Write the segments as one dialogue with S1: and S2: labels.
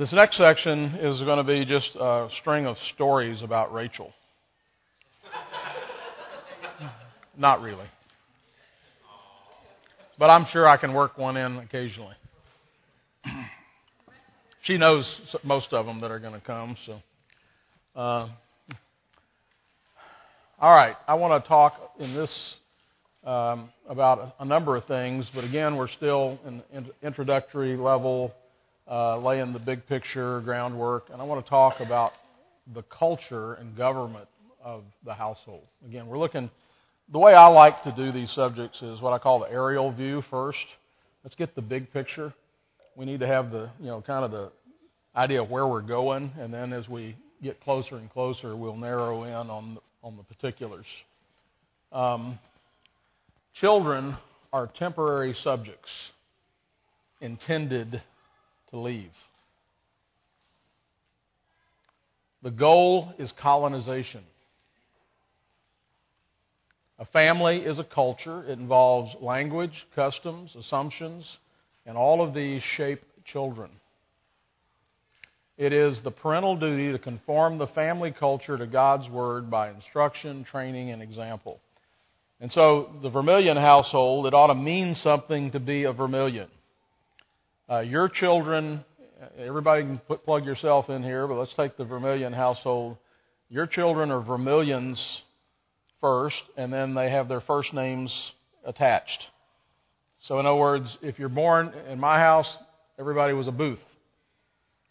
S1: This next section is going to be just a string of stories about Rachel. Not really. But I'm sure I can work one in occasionally. she knows most of them that are going to come, so. Uh, all right, I want to talk in this um, about a, number of things, but again, we're still in, in introductory level, uh, laying the big picture groundwork, and I want to talk about the culture and government of the household. Again, we're looking. The way I like to do these subjects is what I call the aerial view first. Let's get the big picture. We need to have the, you know, kind of the idea of where we're going, and then as we get closer and closer, we'll narrow in on on the particulars. Um, children are temporary subjects intended to leave. The goal is colonization. A family is a culture. It involves language, customs, assumptions, and all of these shape children. It is the parental duty to conform the family culture to God's Word by instruction, training, and example. And so, the Vermilion household, it ought to mean something to be a Vermilion. Uh, your children, everybody can put, plug yourself in here, but let's take the Vermilion household. Your children are Vermilions first, and then they have their first names attached. So, in other words, if you're born in my house, everybody was a Booth.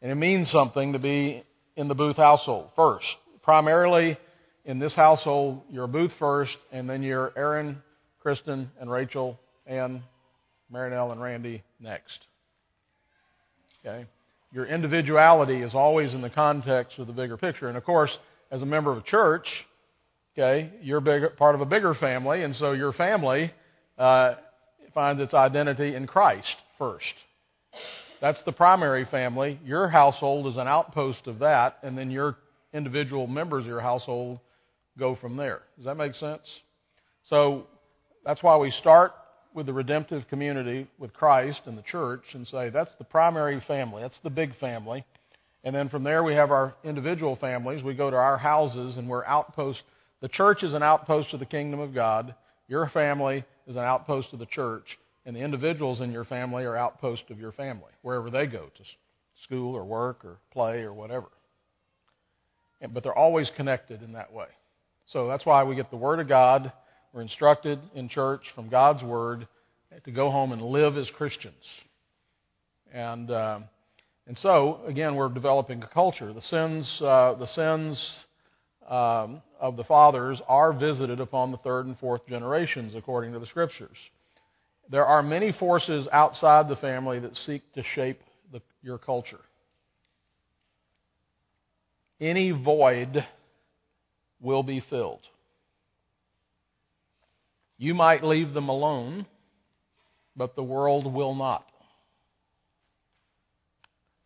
S1: And it means something to be in the Booth household first. Primarily in this household, you're a Booth first, and then you're Aaron, Kristen, and Rachel, and Marinelle and Randy next. Okay? Your individuality is always in the context of the bigger picture. And of course, as a member of a church, okay, you're part of a bigger family, and so your family uh, finds its identity in Christ first. That's the primary family. Your household is an outpost of that, and then your individual members of your household go from there. Does that make sense? So that's why we start with the redemptive community with Christ and the church and say that's the primary family, that's the big family. And then from there we have our individual families. We go to our houses and we're outposts. The church is an outpost of the kingdom of God. Your family is an outpost of the church and the individuals in your family are outposts of your family, wherever they go to school or work or play or whatever. But they're always connected in that way. So that's why we get the Word of God. We're instructed in church from God's Word to go home and live as Christians. And uh, and so again, we're developing a culture. The sins uh, the sins um, of the fathers are visited upon the third and fourth generations, according to the Scriptures. There are many forces outside the family that seek to shape the, your culture. Any void will be filled. You might leave them alone, but the world will not.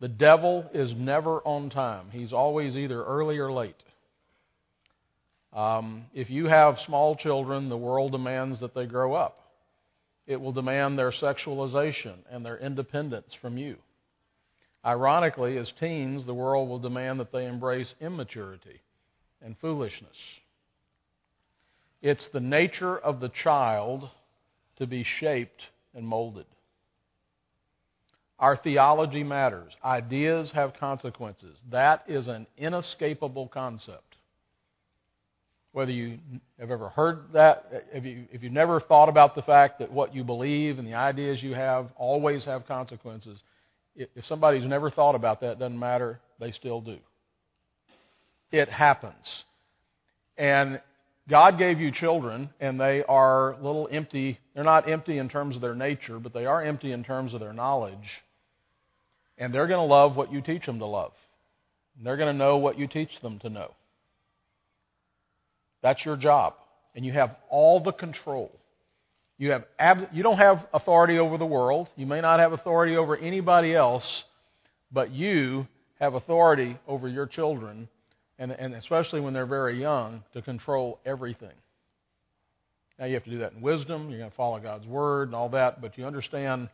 S1: The devil is never on time. He's always either early or late. Um, if you have small children, the world demands that they grow up. It will demand their sexualization and their independence from you. Ironically, as teens, the world will demand that they embrace immaturity and foolishness. It's the nature of the child to be shaped and molded. Our theology matters. Ideas have consequences. That is an inescapable concept. Whether you have ever heard that, if, you, if you've never thought about the fact that what you believe and the ideas you have always have consequences, if somebody's never thought about that, it doesn't matter, they still do. It happens. And God gave you children, and they are little empty. They're not empty in terms of their nature, but they are empty in terms of their knowledge. And they're going to love what you teach them to love. And they're going to know what you teach them to know. That's your job. And you have all the control. You, have ab- you don't have authority over the world. You may not have authority over anybody else, but you have authority over your children, and, and especially when they're very young, to control everything. Now, you have to do that in wisdom. You're going to follow God's word and all that, but you understand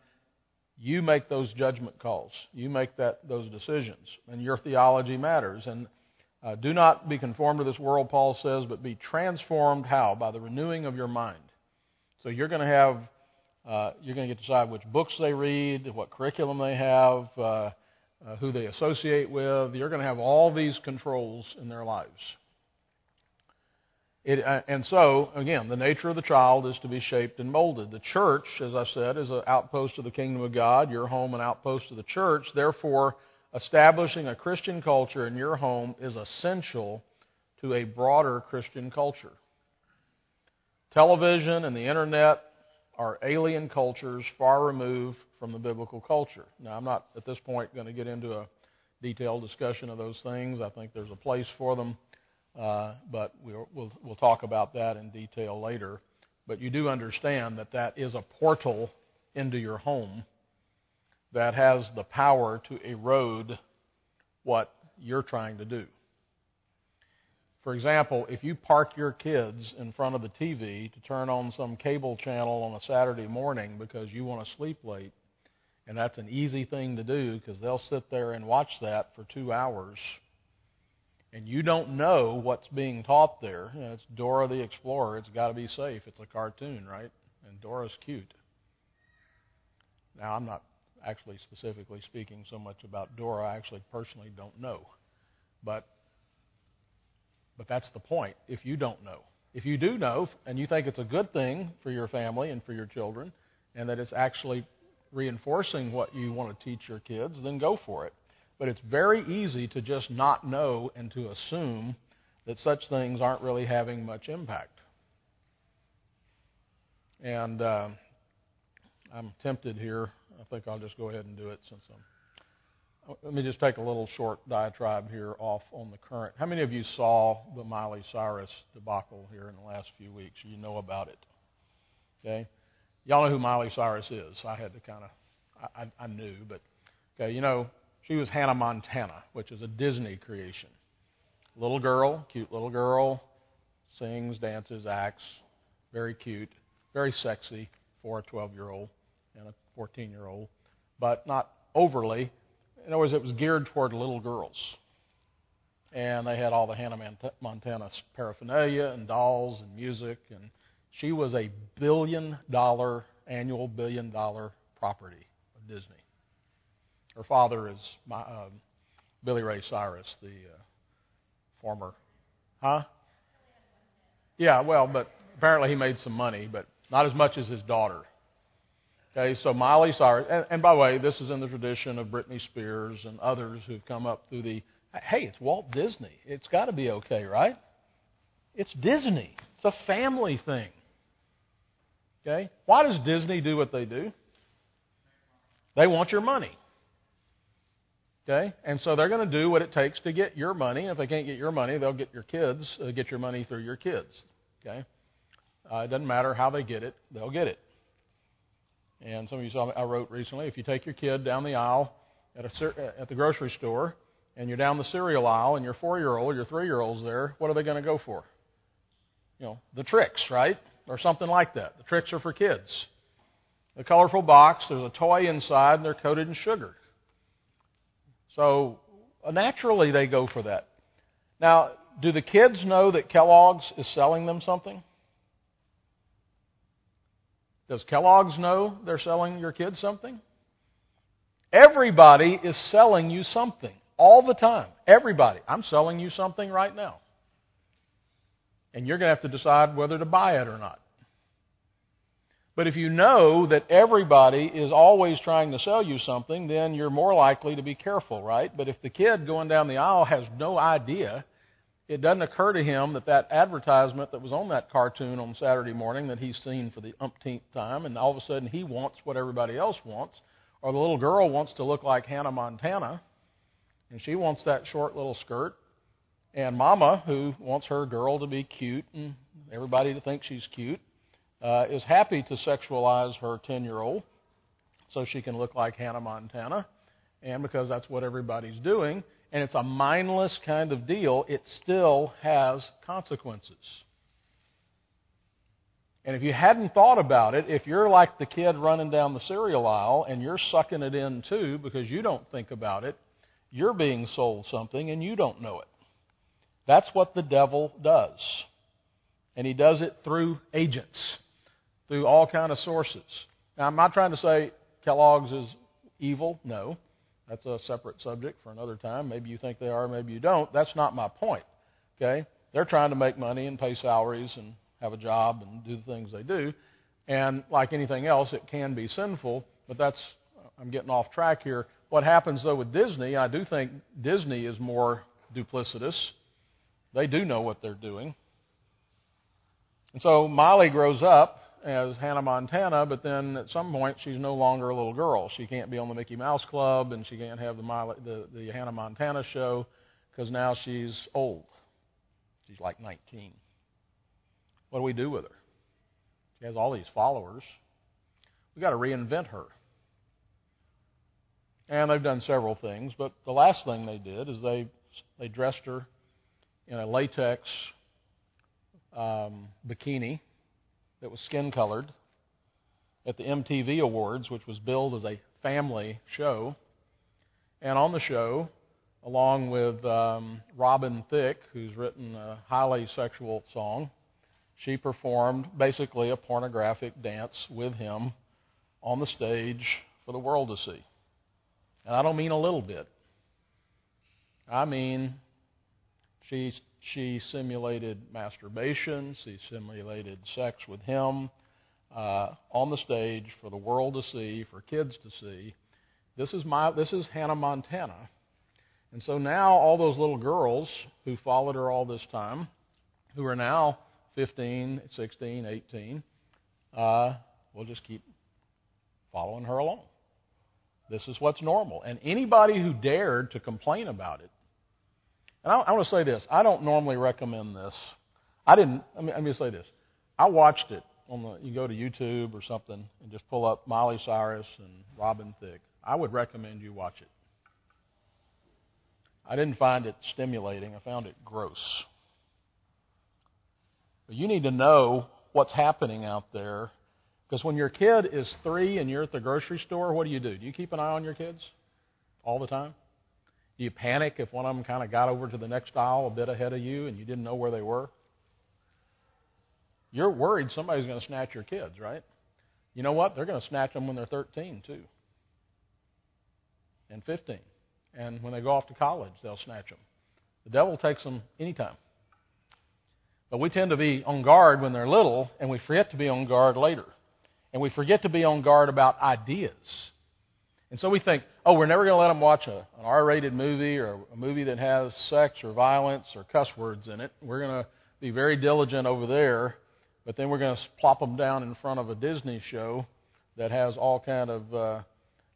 S1: you make those judgment calls. You make that those decisions, and your theology matters. And uh, do not be conformed to this world, Paul says, but be transformed. How? By the renewing of your mind. So you're going to have uh, you're going to get to decide which books they read, what curriculum they have, uh, uh, who they associate with. You're going to have all these controls in their lives. It, uh, and so, again, the nature of the child is to be shaped and molded. The church, as I said, is an outpost of the kingdom of God. Your home, an outpost of the church. Therefore, establishing a Christian culture in your home is essential to a broader Christian culture. Television and the internet are alien cultures far removed from the biblical culture. Now, I'm not at this point going to get into a detailed discussion of those things. I think there's a place for them. Uh, but we'll, we'll, we'll talk about that in detail later. But you do understand that that is a portal into your home that has the power to erode what you're trying to do. For example, if you park your kids in front of the TV to turn on some cable channel on a Saturday morning because you want to sleep late, and that's an easy thing to do because they'll sit there and watch that for two hours and you don't know what's being taught there. You know, it's Dora the Explorer. It's got to be safe. It's a cartoon, right? And Dora's cute. Now, I'm not actually specifically speaking so much about Dora. I actually personally don't know. But but that's the point. If you don't know. If you do know and you think it's a good thing for your family and for your children and that it's actually reinforcing what you want to teach your kids, then go for it. But it's very easy to just not know and to assume that such things aren't really having much impact. And uh, I'm tempted here. I think I'll just go ahead and do it since I'm. Let me just take a little short diatribe here off on the current. How many of you saw the Miley Cyrus debacle here in the last few weeks? You know about it. Okay? Y'all know who Miley Cyrus is. I had to kind of, I, I knew, but okay, you know, she was Hannah Montana, which is a Disney creation. Little girl, cute little girl, sings, dances, acts, very cute, very sexy for a 12 year old and a 14 year old, but not overly. In other words, it was geared toward little girls. And they had all the Hannah Montana paraphernalia and dolls and music. And she was a billion dollar, annual billion dollar property of Disney. Her father is my, uh, Billy Ray Cyrus, the uh, former, huh? Yeah, well, but apparently he made some money, but not as much as his daughter. Okay, so Miley Cyrus, and, and by the way, this is in the tradition of Britney Spears and others who've come up through the. Hey, it's Walt Disney. It's got to be okay, right? It's Disney. It's a family thing. Okay? Why does Disney do what they do? They want your money. Okay? And so they're going to do what it takes to get your money. If they can't get your money, they'll get your kids, uh, get your money through your kids. Okay? Uh, it doesn't matter how they get it, they'll get it. And some of you saw I wrote recently if you take your kid down the aisle at, a, at the grocery store and you're down the cereal aisle and your four year old, your three year old's there, what are they going to go for? You know, the Trix, right? Or something like that. The Trix are for kids. The colorful box, there's a toy inside and they're coated in sugar. So uh, naturally they go for that. Now, do the kids know that Kellogg's is selling them something? Does Kellogg's know they're selling your kids something? Everybody is selling you something all the time. Everybody. I'm selling you something right now. And you're going to have to decide whether to buy it or not. But if you know that everybody is always trying to sell you something, then you're more likely to be careful, right? But if the kid going down the aisle has no idea, it doesn't occur to him that that advertisement that was on that cartoon on Saturday morning that he's seen for the umpteenth time, and all of a sudden he wants what everybody else wants, or the little girl wants to look like Hannah Montana, and she wants that short little skirt, and Mama, who wants her girl to be cute and everybody to think she's cute, uh, is happy to sexualize her 10 year old so she can look like Hannah Montana, and because that's what everybody's doing, and it's a mindless kind of deal, it still has consequences. And if you hadn't thought about it, if you're like the kid running down the cereal aisle and you're sucking it in too because you don't think about it, you're being sold something and you don't know it. That's what the devil does. And he does it through agents, through all kind of sources. Now, I'm not trying to say Kellogg's is evil. No. That's a separate subject for another time. Maybe you think they are, maybe you don't. That's not my point. Okay? They're trying to make money and pay salaries and have a job and do the things they do. And like anything else, it can be sinful, but that's, I'm getting off track here. What happens though with Disney, I do think Disney is more duplicitous. They do know what they're doing. And so Molly grows up as Hannah Montana, but then at some point she's no longer a little girl. She can't be on the Mickey Mouse Club, and she can't have the the, the Hannah Montana show because now she's old. She's like 19. What do we do with her? She has all these followers. We've got to reinvent her. And they've done several things, but the last thing they did is they they dressed her in a latex um, bikini that was skin colored at the MTV Awards, which was billed as a family show. And on the show, along with um, Robin Thicke, who's written a highly sexual song, she performed basically a pornographic dance with him on the stage for the world to see. And I don't mean a little bit. I mean, she she simulated masturbation. She simulated sex with him uh, on the stage for the world to see, for kids to see. This is my this is Hannah Montana, and so now all those little girls who followed her all this time, who are now 15, 16, 18, uh, will just keep following her along. This is what's normal, and anybody who dared to complain about it and I, I want to say this. I don't normally recommend this. I didn't. Let me, let me say this. I watched it on the. You go to YouTube or something and just pull up Molly Cyrus and Robin Thicke. I would recommend you watch it. I didn't find it stimulating. I found it gross. But you need to know what's happening out there. Because when your kid is three and you're at the grocery store, what do you do? Do you keep an eye on your kids all the time? Do you panic if one of them kind of got over to the next aisle a bit ahead of you and you didn't know where they were? You're worried somebody's going to snatch your kids, right? You know what? They're going to snatch them when they're 13, too. And 15. And when they go off to college, they'll snatch them. The devil takes them anytime. But we tend to be on guard when they're little, and we forget to be on guard later. And we forget to be on guard about ideas. And so we think, oh, we're never going to let them watch a, an R rated movie or a movie that has sex or violence or cuss words in it. We're going to be very diligent over there, but then we're going to plop them down in front of a Disney show that has all kind of uh,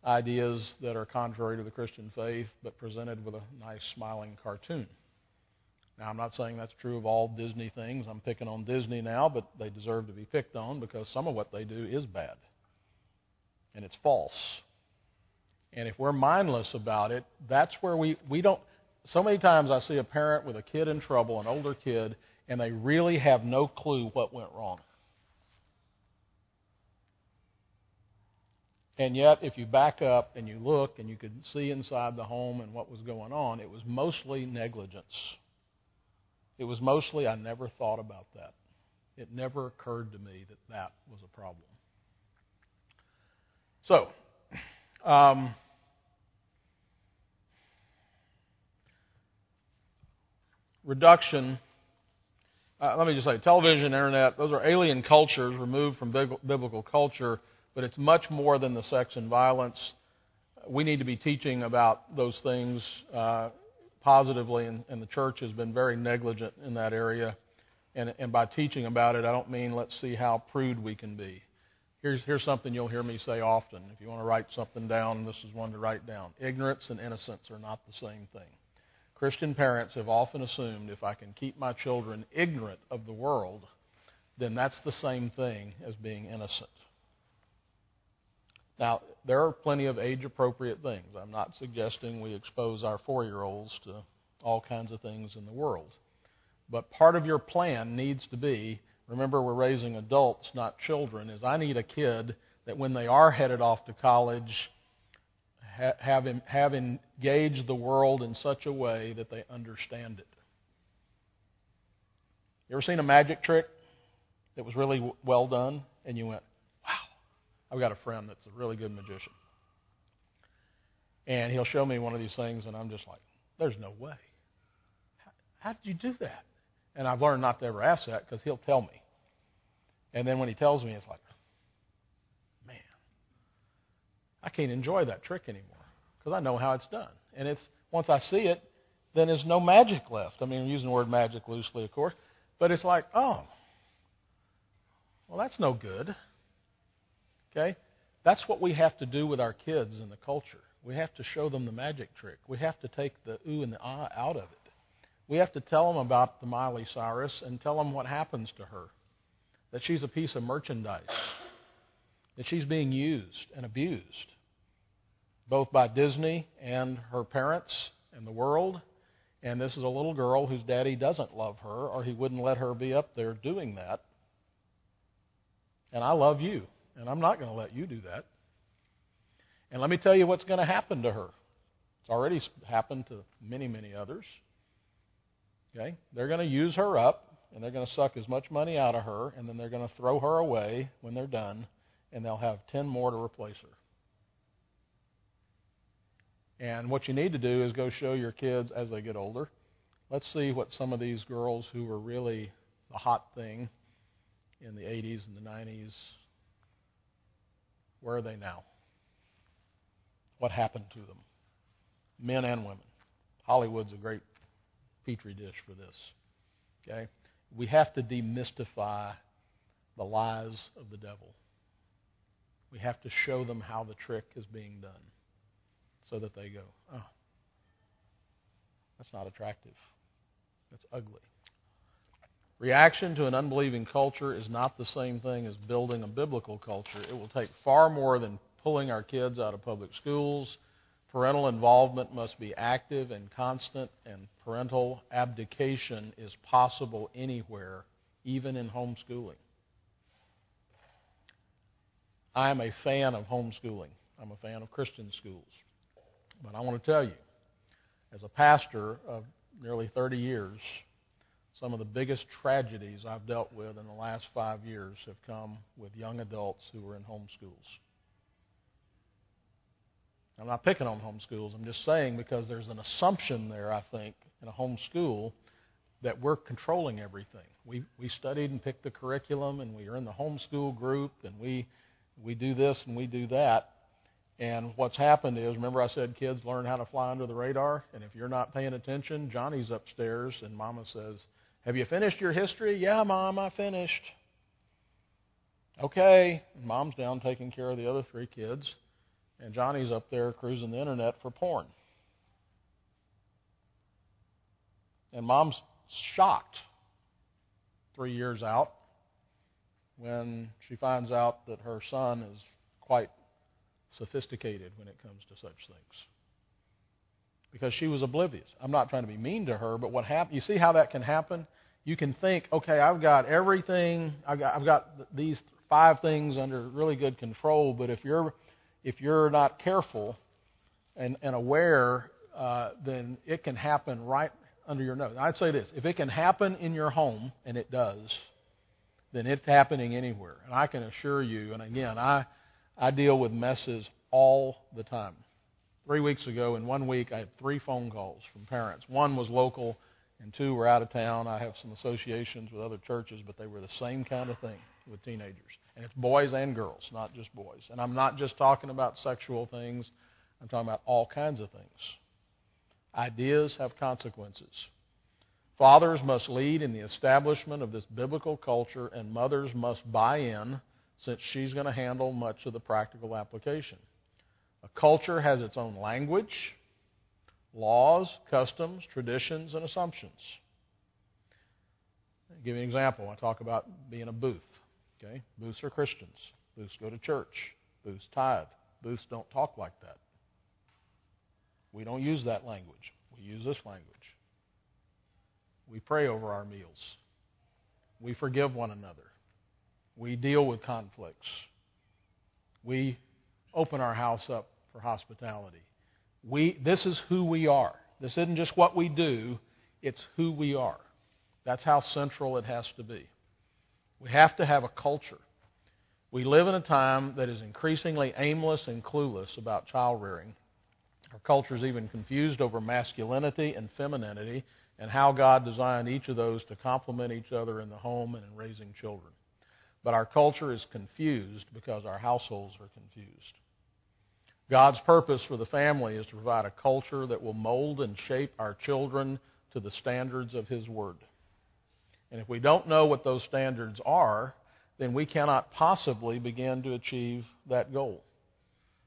S1: ideas that are contrary to the Christian faith, but presented with a nice smiling cartoon. Now, I'm not saying that's true of all Disney things. I'm picking on Disney now, but they deserve to be picked on because some of what they do is bad. And it's false. And if we're mindless about it, that's where we, we don't. So many times I see a parent with a kid in trouble, an older kid, and they really have no clue what went wrong. And yet, if you back up and you look and you could see inside the home and what was going on, it was mostly negligence. It was mostly, I never thought about that. It never occurred to me that that was a problem. So, um, reduction. Uh, let me just say, television, internet, those are alien cultures removed from biblical culture, but it's much more than the sex and violence. We need to be teaching about those things uh, positively, and, and, the church has been very negligent in that area. And, and by teaching about it, I don't mean let's see how prude we can be. Here's, here's something you'll hear me say often. If you want to write something down, this is one to write down. Ignorance and innocence are not the same thing. Christian parents have often assumed if I can keep my children ignorant of the world, then that's the same thing as being innocent. Now, there are plenty of age appropriate things. I'm not suggesting we expose our four year olds to all kinds of things in the world. But part of your plan needs to be remember we're raising adults, not children, is I need a kid that when they are headed off to college, have, have engaged the world in such a way that they understand it. You ever seen a magic trick that was really well done and you went, wow, I've got a friend that's a really good magician. And he'll show me one of these things and I'm just like, there's no way. How, how did you do that? And I've learned not to ever ask that because he'll tell me. And then when he tells me, it's like, I can't enjoy that trick anymore because I know how it's done. And it's once I see it, then there's no magic left. I mean, I'm using the word magic loosely, of course, but it's like, oh, well, that's no good. Okay? That's what we have to do with our kids in the culture. We have to show them the magic trick. We have to take the ooh and the ah out of it. We have to tell them about the Miley Cyrus and tell them what happens to her. That she's a piece of merchandise. That she's being used and abused, both by Disney and her parents and the world. And this is a little girl whose daddy doesn't love her, or he wouldn't let her be up there doing that. And I love you, and I'm not going to let you do that. And let me tell you what's going to happen to her. It's already happened to many, many others. Okay? They're going to use her up, and they're going to suck as much money out of her, and then they're going to throw her away when they're done, and they'll have 10 more to replace her. And what you need to do is go show your kids as they get older. Let's see what some of these girls who were really the hot thing in the 80s and the 90s, where are they now? What happened to them? Men and women. Hollywood's a great petri dish for this. Okay? We have to demystify the lies of the devil. We have to show them how the trick is being done so that they go, oh, that's not attractive. That's ugly. Reaction to an unbelieving culture is not the same thing as building a biblical culture. It will take far more than pulling our kids out of public schools Parental involvement must be active and constant, and parental abdication is possible anywhere, even in homeschooling. I am a fan of homeschooling. I'm a fan of Christian schools. But I want to tell you, as a pastor of nearly 30 years, some of the biggest tragedies I've dealt with in the last five years have come with young adults who are in homeschools. I'm not picking on homeschools. I'm just saying because there's an assumption there, I think, in a homeschool that we're controlling everything. We we studied and picked the curriculum, and we are in the homeschool group, and we we do this and we do that. And what's happened is, remember I said kids learn how to fly under the radar, and if you're not paying attention, Johnny's upstairs, and Mama says, "Have you finished your history?" "Yeah, Mom, I finished." Okay, Mom's down taking care of the other three kids and Johnny's up there cruising the internet for porn. And mom's shocked three years out when she finds out that her son is quite sophisticated when it comes to such things. Because she was oblivious. I'm not trying to be mean to her, but what happened, you see how that can happen? You can think, okay, I've got everything, I've got, I've got these five things under really good control, but if you're if you're not careful and, and aware, uh, then it can happen right under your nose. I'd say this if it can happen in your home, and it does, then it's happening anywhere. And I can assure you, and again, I, I deal with messes all the time. Three weeks ago, in one week, I had three phone calls from parents. One was local, and two were out of town. I have some associations with other churches, but they were the same kind of thing with teenagers. And it's boys and girls, not just boys. And I'm not just talking about sexual things, I'm talking about all kinds of things. Ideas have consequences. Fathers must lead in the establishment of this biblical culture, and mothers must buy in since she's going to handle much of the practical application. A culture has its own language, laws, customs, traditions, and assumptions. I'll give you an example. I talk about being a booth. Okay? Booths are Christians. Booths go to church. Booths tithe. Booths don't talk like that. We don't use that language. We use this language. We pray over our meals. We forgive one another. We deal with conflicts. We open our house up for hospitality. We, this is who we are. This isn't just what we do, it's who we are. That's how central it has to be. We have to have a culture. We live in a time that is increasingly aimless and clueless about child rearing. Our culture is even confused over masculinity and femininity and how God designed each of those to complement each other in the home and in raising children. But our culture is confused because our households are confused. God's purpose for the family is to provide a culture that will mold and shape our children to the standards of His Word. And if we don't know what those standards are, then we cannot possibly begin to achieve that goal.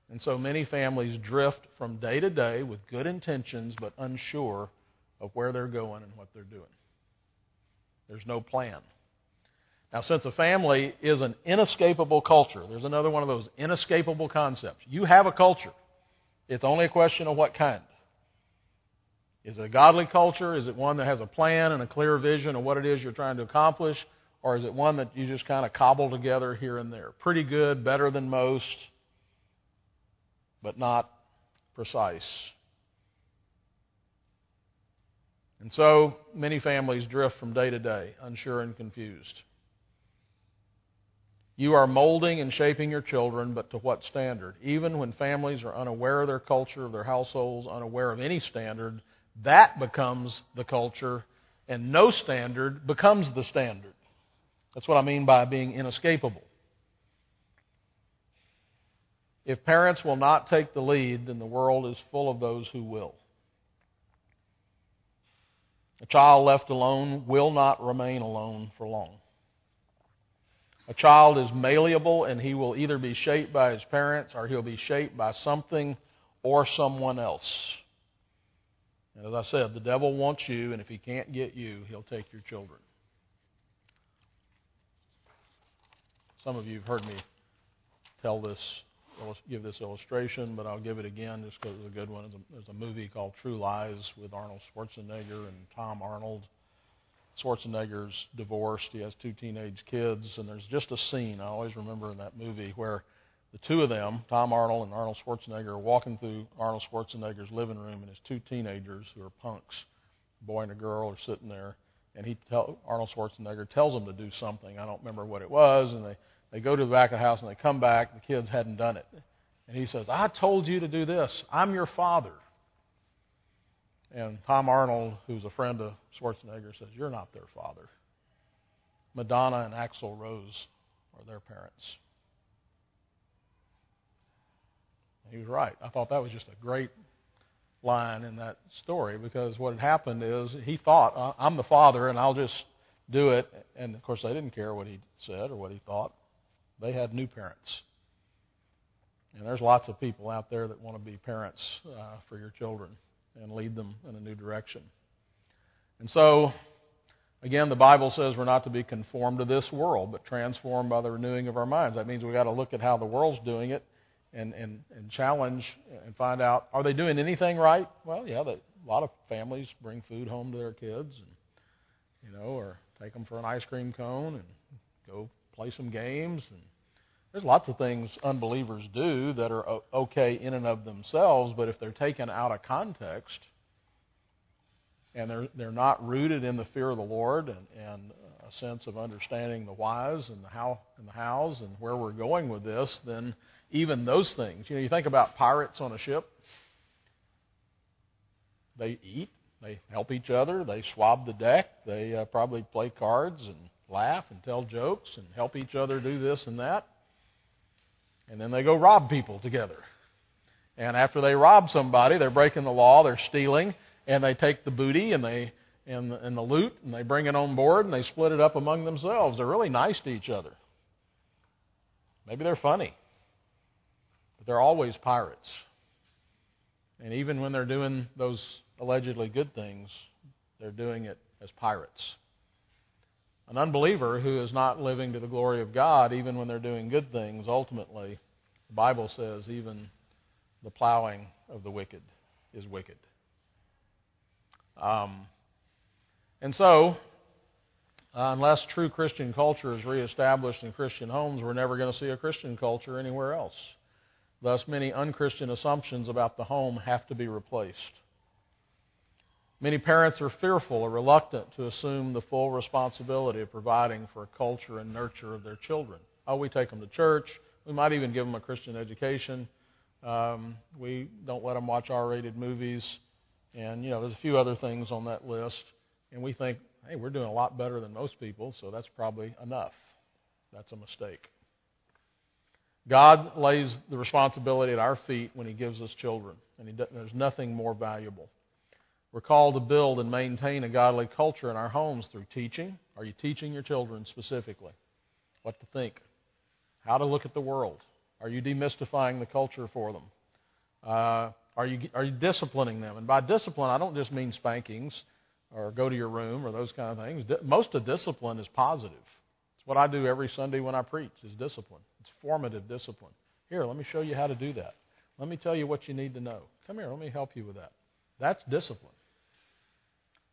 S1: And so many families drift from day to day with good intentions but unsure of where they're going and what they're doing. There's no plan. Now, since a family is an inescapable culture, there's another one of those inescapable concepts. You have a culture. It's only a question of what kind. Is it a godly culture? Is it one that has a plan and a clear vision of what it is you're trying to accomplish? Or is it one that you just kind of cobble together here and there? Pretty good, better than most, but not precise. And so many families drift from day to day, unsure and confused. You are molding and shaping your children, but to what standard? Even when families are unaware of their culture, of their households, unaware of any standard, that becomes the culture, and no standard becomes the standard. That's what I mean by being inescapable. If parents will not take the lead, then the world is full of those who will. A child left alone will not remain alone for long. A child is malleable and he will either be shaped by his parents or he'll be shaped by something or someone else. And as I said, the devil wants you, and if he can't get you, he'll take your children. Some of you have heard me tell this, give this illustration, but I'll give it again just because it's a good one. There's a movie called True Lies with Arnold Schwarzenegger and Tom Arnold. Schwarzenegger's divorced. He has two teenage kids, and there's just a scene I always remember in that movie where the two of them, Tom Arnold and Arnold Schwarzenegger, are walking through Arnold Schwarzenegger's living room, and his two teenagers, who are punks, a boy and a girl, are sitting there, and he tell, Arnold Schwarzenegger tells them to do something. I don't remember what it was, and they they go to the back of the house and they come back. The kids hadn't done it, and he says, "I told you to do this. I'm your father." And Tom Arnold, who's a friend of Schwarzenegger, says, You're not their father. Madonna and Axl Rose are their parents. And he was right. I thought that was just a great line in that story because what had happened is he thought, I'm the father and I'll just do it. And of course, they didn't care what he said or what he thought. They had new parents. And there's lots of people out there that want to be parents uh, for your children and lead them in a new direction. And so, again, the Bible says we're not to be conformed to this world, but transformed by the renewing of our minds. That means we've got to look at how the world's doing it and, and, and challenge and find out are they doing anything right? Well, yeah, a lot of families bring food home to their kids, and you know, or take them for an ice cream cone and go play some games and there's lots of things unbelievers do that are okay in and of themselves, but if they're taken out of context and they're they're not rooted in the fear of the Lord and, and a sense of understanding the whys and the how and the hows and where we're going with this, then even those things. You know, you think about pirates on a ship. They eat, they help each other, they swab the deck, they uh, probably play cards and laugh and tell jokes and help each other do this and that. And then they go rob people together. And after they rob somebody, they're breaking the law, they're stealing, and they take the booty and they and the, and the loot and they bring it on board and they split it up among themselves. They're really nice to each other. Maybe they're funny, but they're always pirates. And even when they're doing those allegedly good things, they're doing it as pirates. An unbeliever who is not living to the glory of God, even when they're doing good things, ultimately, the Bible says even the plowing of the wicked is wicked. Um, and so, Uh, unless true Christian culture is reestablished in Christian homes, we're never going to see a Christian culture anywhere else. Thus, many unchristian assumptions about the home have to be replaced. Many parents are fearful or reluctant to assume the full responsibility of providing for a culture and nurture of their children. Oh, we take them to church. We might even give them a Christian education. Um, we don't let them watch R-rated movies, and you know, there's a few other things on that list. And we think, hey, we're doing a lot better than most people, so that's probably enough. That's a mistake. God lays the responsibility at our feet when He gives us children, and he, there's nothing more valuable. We're called to build and maintain a godly culture in our homes through teaching. Are you teaching your children specifically what to think, how to look at the world? Are you demystifying the culture for them? Uh, are you are you disciplining them? And by discipline, I don't just mean spankings or go to your room or those kind of things. Most of discipline is positive. It's what I do every Sunday when I preach is discipline. It's formative discipline. Here, let me show you how to do that. Let me tell you what you need to know. Come here, let me help you with that. That's discipline.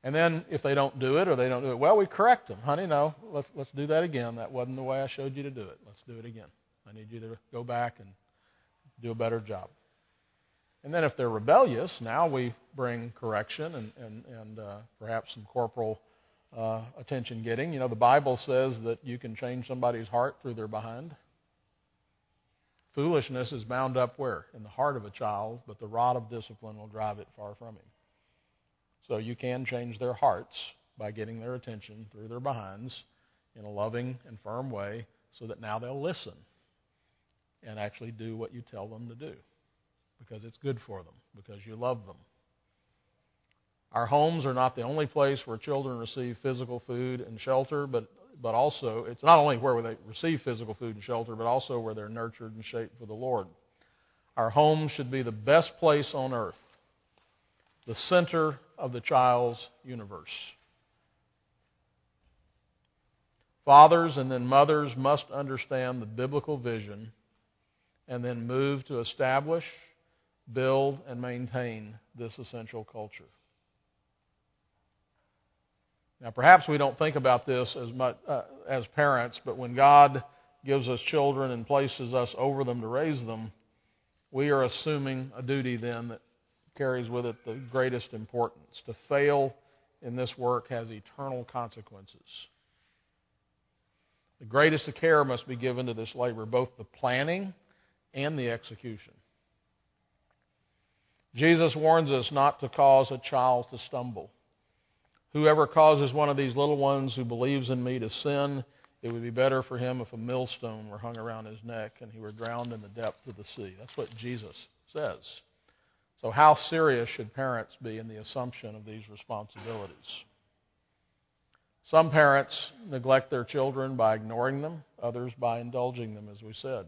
S1: And then if they don't do it or they don't do it well, we correct them. Honey, no, let's let's do that again. That wasn't the way I showed you to do it. Let's do it again. I need you to go back and do a better job. And then if they're rebellious, now we bring correction and and, and uh, perhaps some corporal uh, attention getting. You know, the Bible says that you can change somebody's heart through their behind. Foolishness is bound up where? In the heart of a child, but the rod of discipline will drive it far from him. So you can change their hearts by getting their attention through their behinds in a loving and firm way so that now they'll listen and actually do what you tell them to do because it's good for them, because you love them. Our homes are not the only place where children receive physical food and shelter, but, but also, it's not only where they receive physical food and shelter, but also where they're nurtured and shaped for the Lord. Our homes should be the best place on earth the center of the child's universe. Fathers and then mothers must understand the biblical vision and then move to establish, build, and maintain this essential culture. Now, perhaps we don't think about this as much uh, as parents, but when God gives us children and places us over them to raise them, we are assuming a duty then that carries with it the greatest importance. To fail in this work has eternal consequences. The greatest care must be given to this labor, both the planning and the execution. Jesus warns us not to cause a child to stumble. Whoever causes one of these little ones who believes in me to sin, it would be better for him if a millstone were hung around his neck and he were drowned in the depth of the sea. That's what Jesus says. So, how serious should parents be in the assumption of these responsibilities? Some parents neglect their children by ignoring them, others by indulging them, as we said.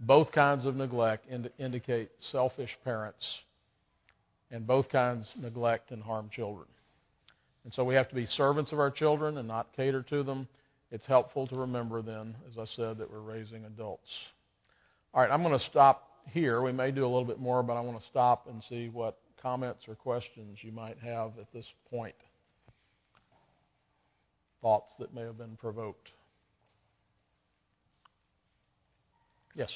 S1: Both kinds of neglect ind- indicate selfish parents, and both kinds neglect and harm children. And so we have to be servants of our children and not cater to them. It's helpful to remember then, as I said, that we're raising adults. All right, I'm going to stop here. We may do a little bit more, but I want to stop and see what comments or questions you might have at this point. Thoughts that may have been provoked. Yes.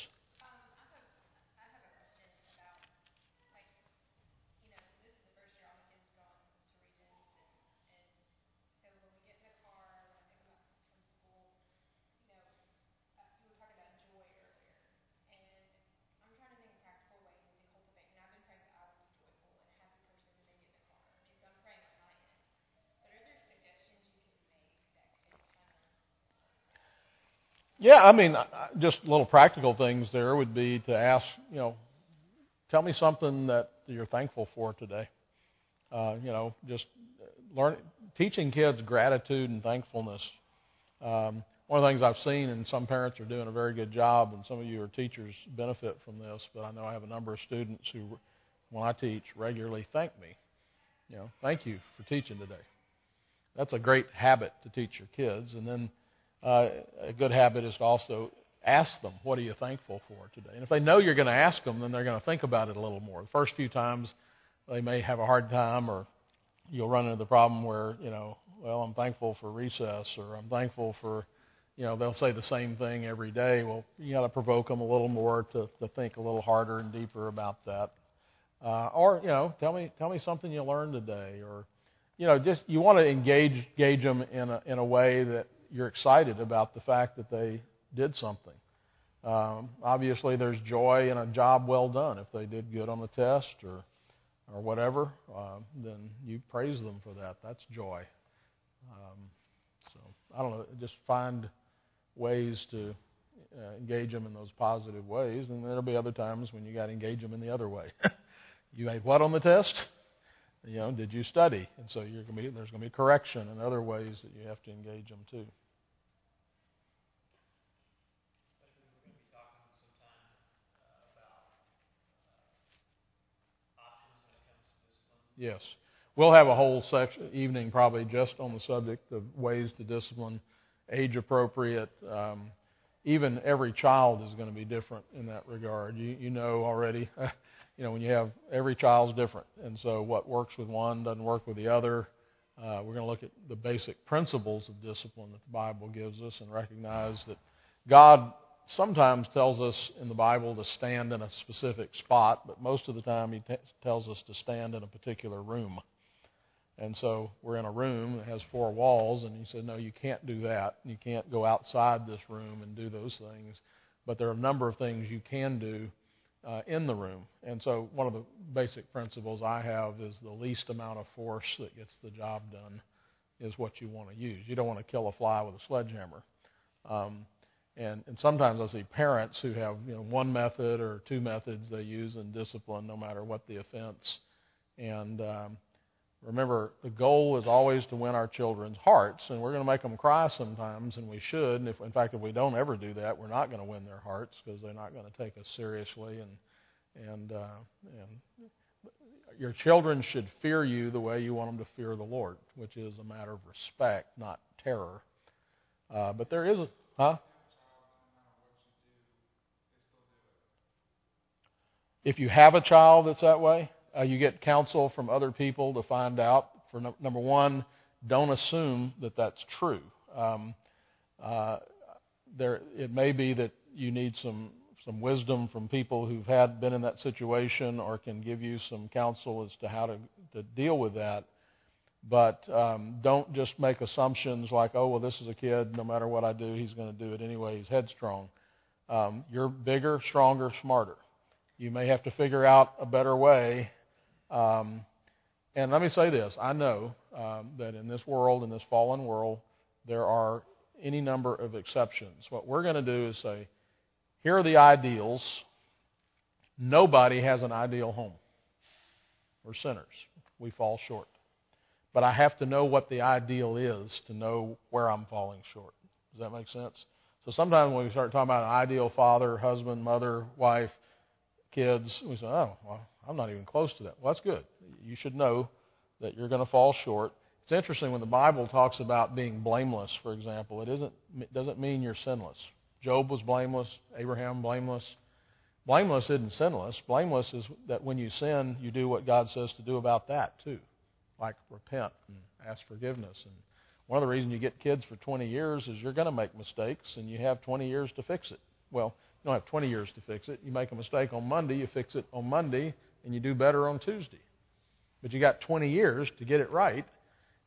S1: Yeah, I mean, just little practical things there would be to ask, you know, tell me something that you're thankful for today. Uh, you know, just learn teaching kids gratitude and thankfulness. Um, one of the things I've seen, and some parents are doing a very good job, and some of you are teachers benefit from this. But I know I have a number of students who, when I teach, regularly thank me. You know, thank you for teaching today. That's a great habit to teach your kids, and then uh, a good habit is to also ask them, What are you thankful for today? And if they know you're going to ask them, then they're going to think about it a little more. The first few times, they may have a hard time, or you'll run into the problem where, you know, well, I'm thankful for recess, or I'm thankful for, you know, they'll say the same thing every day. Well, you got to provoke them a little more to to think a little harder and deeper about that. Uh, or you know, tell me tell me something you learned today, or you know, just you want to engage engage them in a in a way that you're excited about the fact that they did something. Um, obviously, there's joy in a job well done. If they did good on the test or or whatever, uh, then you praise them for that. That's joy. Um, so I don't know. Just find ways to uh, engage them in those positive ways, and there'll be other times when you got to engage them in the other way. you made what on the test? You know, did you study? And so you're going to be, there's going to be correction and other ways that you have to engage them too. Yes. We'll have a whole section, evening probably just on the subject of ways to discipline, age appropriate. Um, even every child is going to be different in that regard. You, you know already, you know, when you have every child's different. And so what works with one doesn't work with the other. Uh, we're going to look at the basic principles of discipline that the Bible gives us and recognize that God sometimes tells us in the Bible to stand in a specific spot, but most of the time he t- tells us to stand in a particular room. And so we're in a room that has four walls, and he said, No, you can't do that. You can't go outside this room and do those things. But there are a number of things you can do uh, in the room. And so one of the basic principles I have is the least amount of force that gets the job done is what you want to use. You don't want to kill a fly with a sledgehammer. Um, and, and sometimes I see parents who have you know one method or two methods they use in discipline, no matter what the offense. And um, remember, the goal is always to win our children's hearts, and we're going to make them cry sometimes, and we should. And if, in fact, if we don't ever do that, we're not going to win their hearts because they're not going to take us seriously. And and uh, and your children should fear you the way you want them to fear the Lord, which is a matter of respect, not terror. Uh, but there is a huh. If you have a child that's that way, uh, you get counsel from other people to find out. For no, number one, don't assume that that's true. Um, uh, there, it may be that you need some some wisdom from people who've had been in that situation, or can give you some counsel as to how to to deal with that. But um, don't just make assumptions like, oh well, this is a kid. No matter what I do, he's going to do it anyway. He's headstrong. Um, you're bigger, stronger, smarter. You may have to figure out a better way. Um, and let me say this I know um, that in this world, in this fallen world, there are any number of exceptions. What we're going to do is say, here are the ideals. Nobody has an ideal home. We're sinners. We fall short. But I have to know what the ideal is to know where I'm falling short. Does that make sense? So sometimes when we start talking about an ideal father, husband, mother, wife, kids, we say, oh, well, I'm not even close to that. Well, that's good. You should know that you're going to fall short. It's interesting when the Bible talks about being blameless, for example, it isn't it doesn't mean you're sinless. Job was blameless, Abraham blameless. Blameless isn't sinless. Blameless is that when you sin, you do what God says to do about that too, like repent and ask forgiveness. And one of the reasons you get kids for 20 years is you're going to make mistakes, and you have 20 years to fix it. Well, don't have 20 years to fix it. You make a mistake on Monday, you fix it on Monday, and you do better on Tuesday. But you got 20 years to get it right.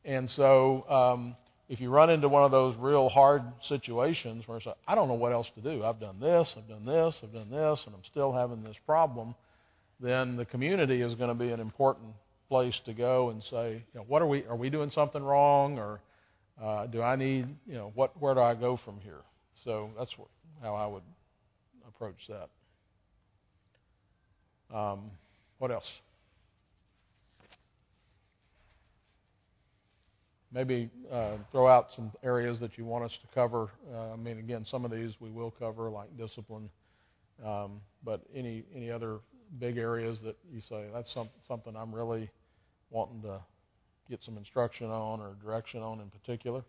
S1: And so um, if you run into one of those real hard situations where it's like, I don't know what else to do. I've done this, I've done this, I've done this, and I'm still having this problem, then the community is going to be an important place to go and say, you know, what are we are we doing something wrong or uh, do I need, you know, what where do I go from here? So that's how I would approach that. Um, what else? Maybe uh, throw out some areas that you want us to cover. Uh, I mean, again, some of these we will cover, like discipline. Um, but any any other big areas that you say that's some, something I'm really wanting to get some instruction on or direction on in particular?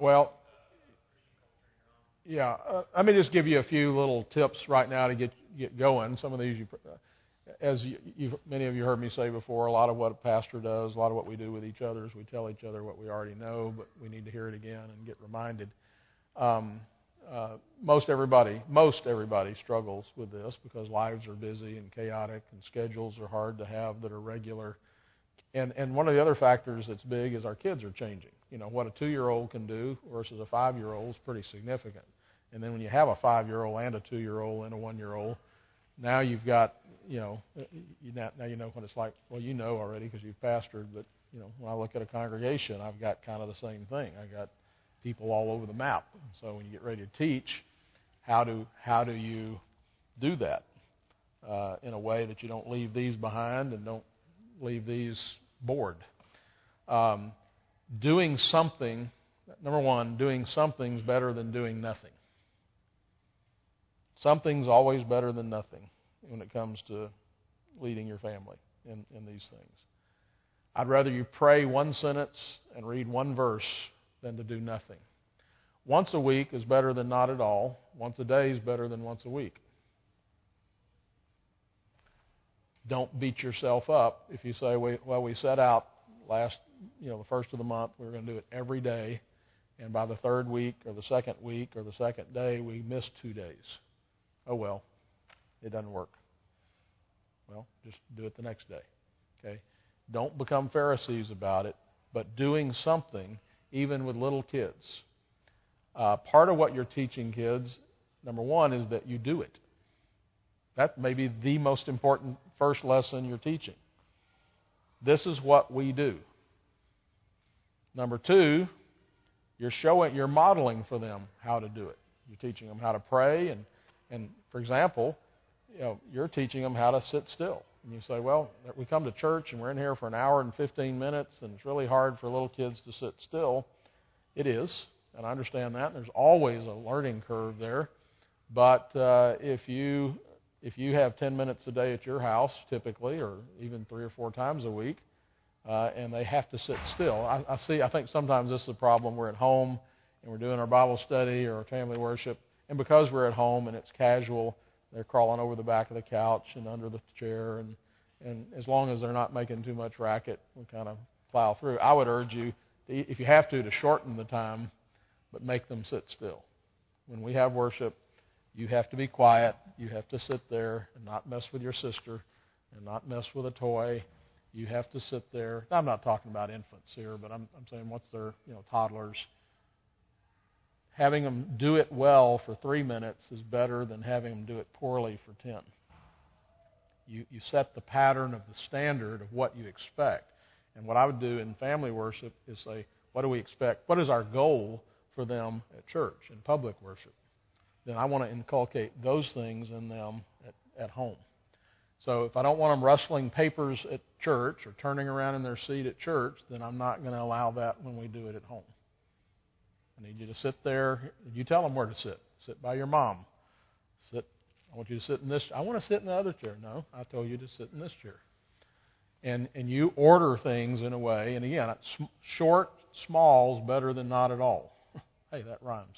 S1: Well, Yeah, uh, let me just give you a few little tips right now to get get going. Some of these, you, as you, many of you heard me say before, a lot of what a pastor does, a lot of what we do with each other is we tell each other what we already know, but we need to hear it again and get reminded. Um, uh, most everybody, most everybody struggles with this because lives are busy and chaotic, and schedules are hard to have that are regular. And and one of the other factors that's big is our kids are changing. You know what a two-year-old can do versus a five-year-old is pretty significant. And then when you have a five-year-old and a two-year-old and a one-year-old, now you've got you know you now, now you know what it's like. Well, you know already because you've pastored, but you know when I look at a congregation, I've got kind of the same thing. I've got people all over the map. So when you get ready to teach, how do how do you do that uh, in a way that you don't leave these behind and don't leave these bored? Um, doing something, number one, doing something's better than doing nothing. Something's always better than nothing when it comes to leading your family in, in these things. I'd rather you pray one sentence and read one verse than to do nothing. Once a week is better than not at all. Once a day is better than once a week. Don't beat yourself up if you say, well, we set out last, you know, the first of the month, we were going to do it every day, and by the third week or the second week or the second day, we missed two days. Oh, well, it doesn't work. Well, just do it the next day. Okay? Don't become Pharisees about it, but doing something even with little kids. Uh, part of what you're teaching kids, number one, is that you do it. That may be the most important first lesson you're teaching. This is what we do. Number two, you're showing, you're modeling for them how to do it. You're teaching them how to pray, and, and for example, you know, you're teaching them how to sit still. And you say, well, we come to church and we're in here for an hour and 15 minutes, and it's really hard for little kids to sit still. It is, and I understand that. There's always a learning curve there. But uh, if you if you have 10 minutes a day at your house, typically, or even three or four times a week, uh, and they have to sit still, I, I see. I think sometimes this is a problem. We're at home and we're doing our Bible study or our family worship, and because we're at home and it's casual, they're crawling over the back of the couch and under the chair, and and as long as they're not making too much racket, we kind of plow through. I would urge you, if you have to, to shorten the time, but make them sit still. When we have worship, you have to be quiet. You have to sit there and not mess with your sister and not mess with a toy. You have to sit there. I'm not talking about infants here, but I'm, I'm saying once they're you know toddlers having them do it well for three minutes is better than having them do it poorly for ten. You, you set the pattern of the standard of what you expect. And what I would do in family worship is say, what do we expect? What is our goal for them at church, in public worship? Then I want to inculcate those things in them at, at home. So if I don't want them rustling papers at church or turning around in their seat at church, then I'm not going to allow that when we do it at home. I need you to sit there. You tell them where to sit. Sit by your mom. Sit. I want you to sit in this. I want to sit in the other chair. No, I told you to sit in this chair. And and you order things in a way. And again, short, small is better than not at all. hey, that rhymes.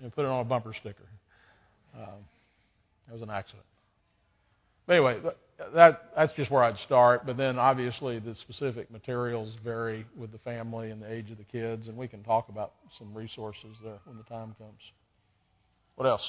S1: You put it on a bumper sticker. Um, that was an accident. But anyway, that that's just where I'd start. But then obviously the specific materials vary with the family and the age of the kids, and we can talk about some resources there when the time comes. What else?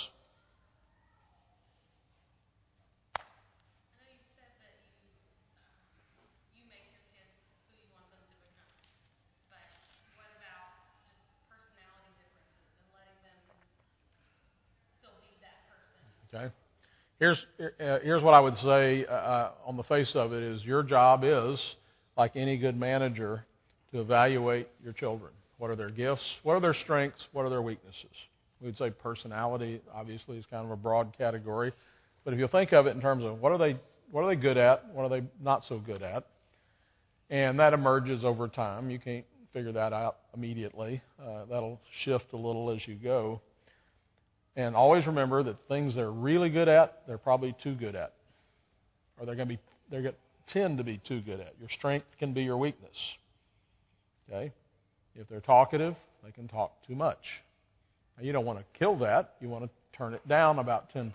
S1: Okay. Here's, uh, here's what I would say uh, uh, on the face of it is your job is, like any good manager, to evaluate your children. What are their gifts? What are their strengths? What are their weaknesses? We'd say personality, obviously, is kind of a broad category. But if you think of it in terms of what are they, what are they good at? What are they not so good at? And that emerges over time. You can't figure that out immediately. Uh, that'll shift a little as you go. And always remember that things they're really good at, they're probably too good at. Or they're going to be they're going to tend to be too good at. Your strength can be your weakness. Okay? If they're talkative, they can talk too much. Now, you don't want to kill that. You want to turn it down about 10%.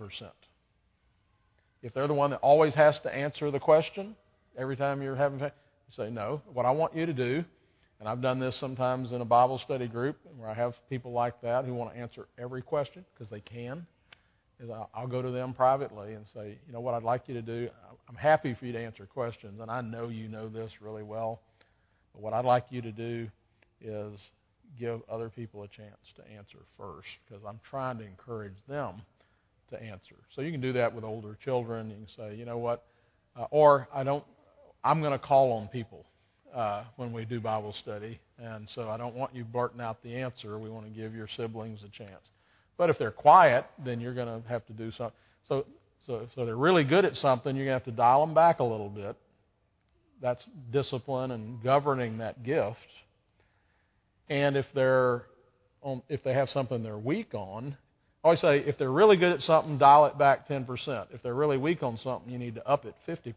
S1: If they're the one that always has to answer the question every time you're having, you say, no. What I want you to do, and I've done this sometimes in a Bible study group where I have people like that who want to answer every question because they can, is I'll go to them privately and say, you know what I'd like you to do? I'm happy for you to answer questions, and I know you know this really well. But what I'd like you to do is give other people a chance to answer first because I'm trying to encourage them to answer. So you can do that with older children. You can say, you know what, uh, or I don't. I'm going to call on people uh, when we do Bible study, and so I don't want you blurting out the answer. We want to give your siblings a chance. But if they're quiet, then you're going to have to do something. So, so, so they're really good at something. You're going to have to dial them back a little bit. That's discipline and governing that gift. And if they're on, if they have something they're weak on, I always say if they're really good at something, dial it back 10%. If they're really weak on something, you need to up it 50%.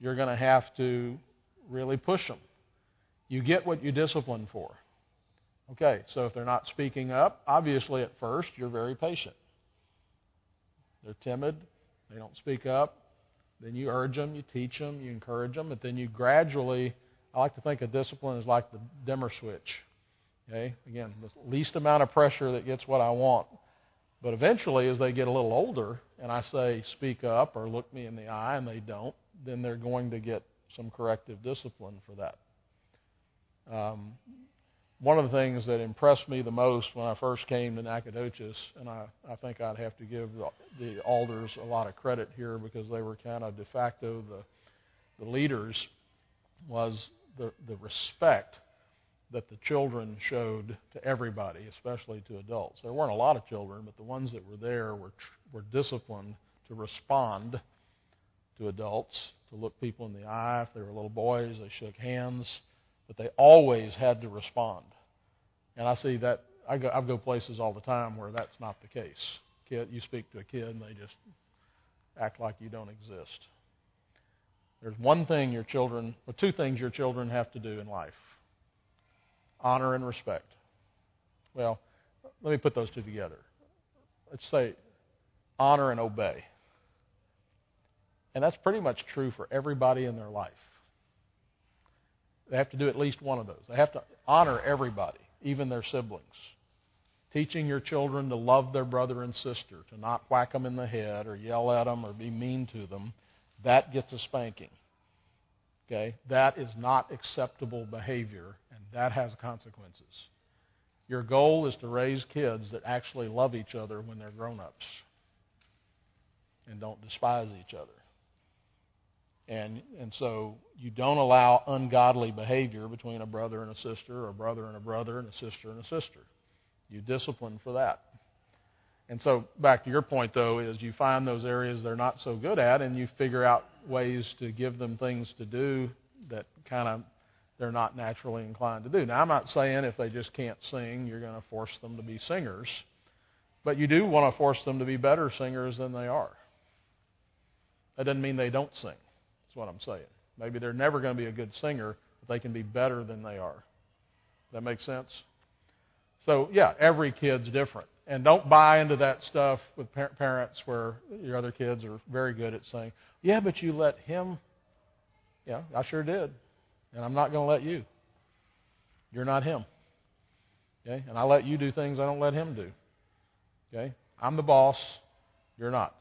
S1: You're going to have to really push them. You get what you discipline for. Okay, so if they're not speaking up, obviously at first you're very patient. They're timid, they don't speak up. Then you urge them, you teach them, you encourage them, but then you gradually, I like to think of discipline as like the dimmer switch. Okay? Again, the least amount of pressure that gets what I want. But eventually, as they get a little older, and I say, speak up or look me in the eye, and they don't, then they're going to get some corrective discipline for that. Um, one of the things that impressed me the most when I first came to Nacogdoches, and I, I think I'd have to give the, the alders a lot of credit here because they were kind of de facto the, the leaders, was the, the respect that the children showed to everybody, especially to adults. There weren't a lot of children, but the ones that were there were, were disciplined to respond to adults, to look people in the eye. If they were little boys, they shook hands, but they always had to respond. And I see that I go I go places all the time where that's not the case. Kid, you speak to a kid and they just act like you don't exist. There's one thing your children, or two things your children have to do in life honor and respect. Well, let me put those two together. Let's say honor and obey. And that's pretty much true for everybody in their life. They have to do at least one of those. They have to honor everybody, even their siblings. Teaching your children to love their brother and sister, to not whack them in the head or yell at them or be mean to them, that gets a spanking. Okay? That is not acceptable behavior, and that has consequences. Your goal is to raise kids that actually love each other when they're grown ups and don't despise each other. And, and so you don't allow ungodly behavior between a brother and a sister, or a brother and a brother, and a sister and a sister. You discipline for that. And so, back to your point, though, is you find those areas they're not so good at, and you figure out ways to give them things to do that kind of they're not naturally inclined to do. Now, I'm not saying if they just can't sing, you're going to force them to be singers, but you do want to force them to be better singers than they are. That doesn't mean they don't sing. That's what I'm saying. Maybe they're never going to be a good singer, but they can be better than they are. That makes sense? So, yeah, every kid's different. And don't buy into that stuff with parents where your other kids are very good at saying, Yeah, but you let him. Yeah, I sure did. And I'm not going to let you. You're not him. Okay? And I let you do things I don't let him do. Okay? I'm the boss. You're not.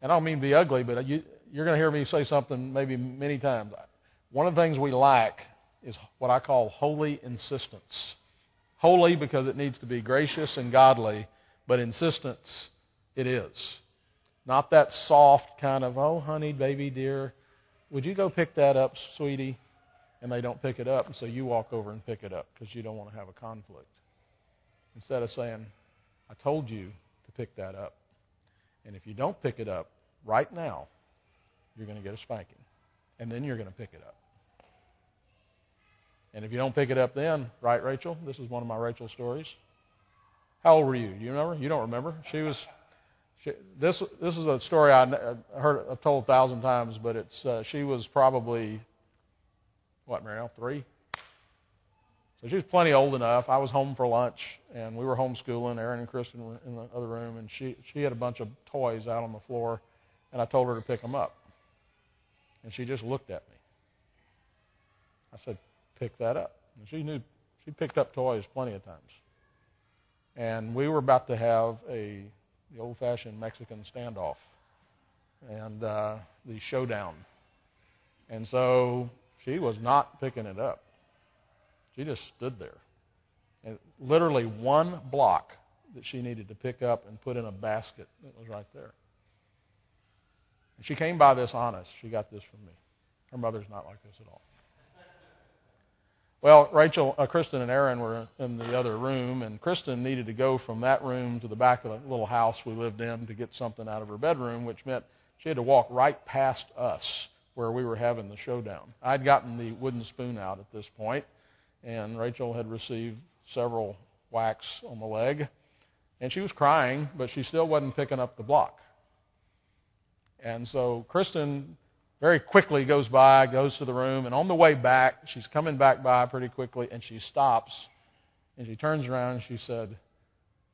S1: And I don't mean to be ugly, but you, you're going to hear me say something maybe many times. One of the things we lack is what I call holy insistence. Holy because it needs to be gracious and godly, but insistence it is. Not that soft kind of, oh, honey, baby, dear, would you go pick that up, sweetie? And they don't pick it up, and so you walk over and pick it up because you don't want to have a conflict. Instead of saying, I told you to pick that up. And if you don't pick it up right now, you're going to get a spanking. And then you're going to pick it up. And if you don't pick it up then, right, Rachel? This is one of my Rachel stories. How old were you? You remember? You don't remember? She was. She, this this is a story I heard I've told a thousand times, but it's uh, she was probably what Mariel three, So she was plenty old enough. I was home for lunch, and we were homeschooling. Aaron and Kristen were in the other room, and she she had a bunch of toys out on the floor, and I told her to pick them up, and she just looked at me. I said, "Pick that up." And she knew she picked up toys plenty of times, and we were about to have a the old-fashioned Mexican standoff, and uh, the showdown, and so she was not picking it up. She just stood there. And literally one block that she needed to pick up and put in a basket that was right there. And she came by this honest. She got this from me. Her mother's not like this at all. Well, Rachel, uh, Kristen, and Aaron were in the other room, and Kristen needed to go from that room to the back of the little house we lived in to get something out of her bedroom, which meant she had to walk right past us where we were having the showdown. I'd gotten the wooden spoon out at this point, and Rachel had received several whacks on the leg, and she was crying, but she still wasn't picking up the block. And so Kristen very quickly goes by, goes to the room, and on the way back, she's coming back by pretty quickly, and she stops, and she turns around and she said,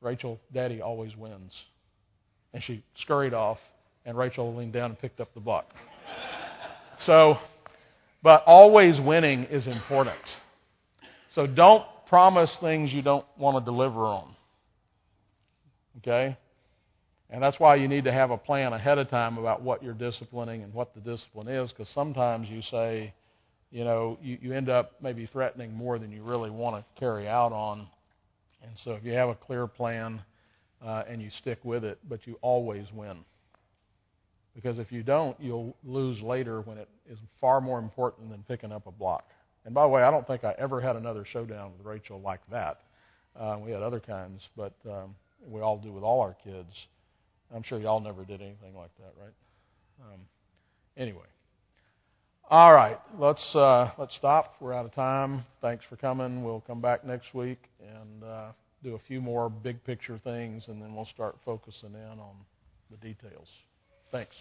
S1: Rachel, Daddy always wins. And she scurried off, and Rachel leaned down and picked up the block. so, but always winning is important. So don't promise things you don't want to deliver on. Okay? And that's why you need to have a plan ahead of time about what you're disciplining and what the discipline is, because sometimes you say, you know, you, you end up maybe threatening more than you really want to carry out on. And so if you have a clear plan uh, and you stick with it, but you always win. Because if you don't, you'll lose later when it is far more important than picking up a block. And by the way, I don't think I ever had another showdown with Rachel like that. Uh, we had other kinds, but um, we all do with all our kids. I'm sure y'all never did anything like that, right? Um, anyway, all right, let's uh, let's stop. We're out of time. Thanks for coming. We'll come back next week and uh, do a few more big picture things, and then we'll start focusing in on the details. Thanks.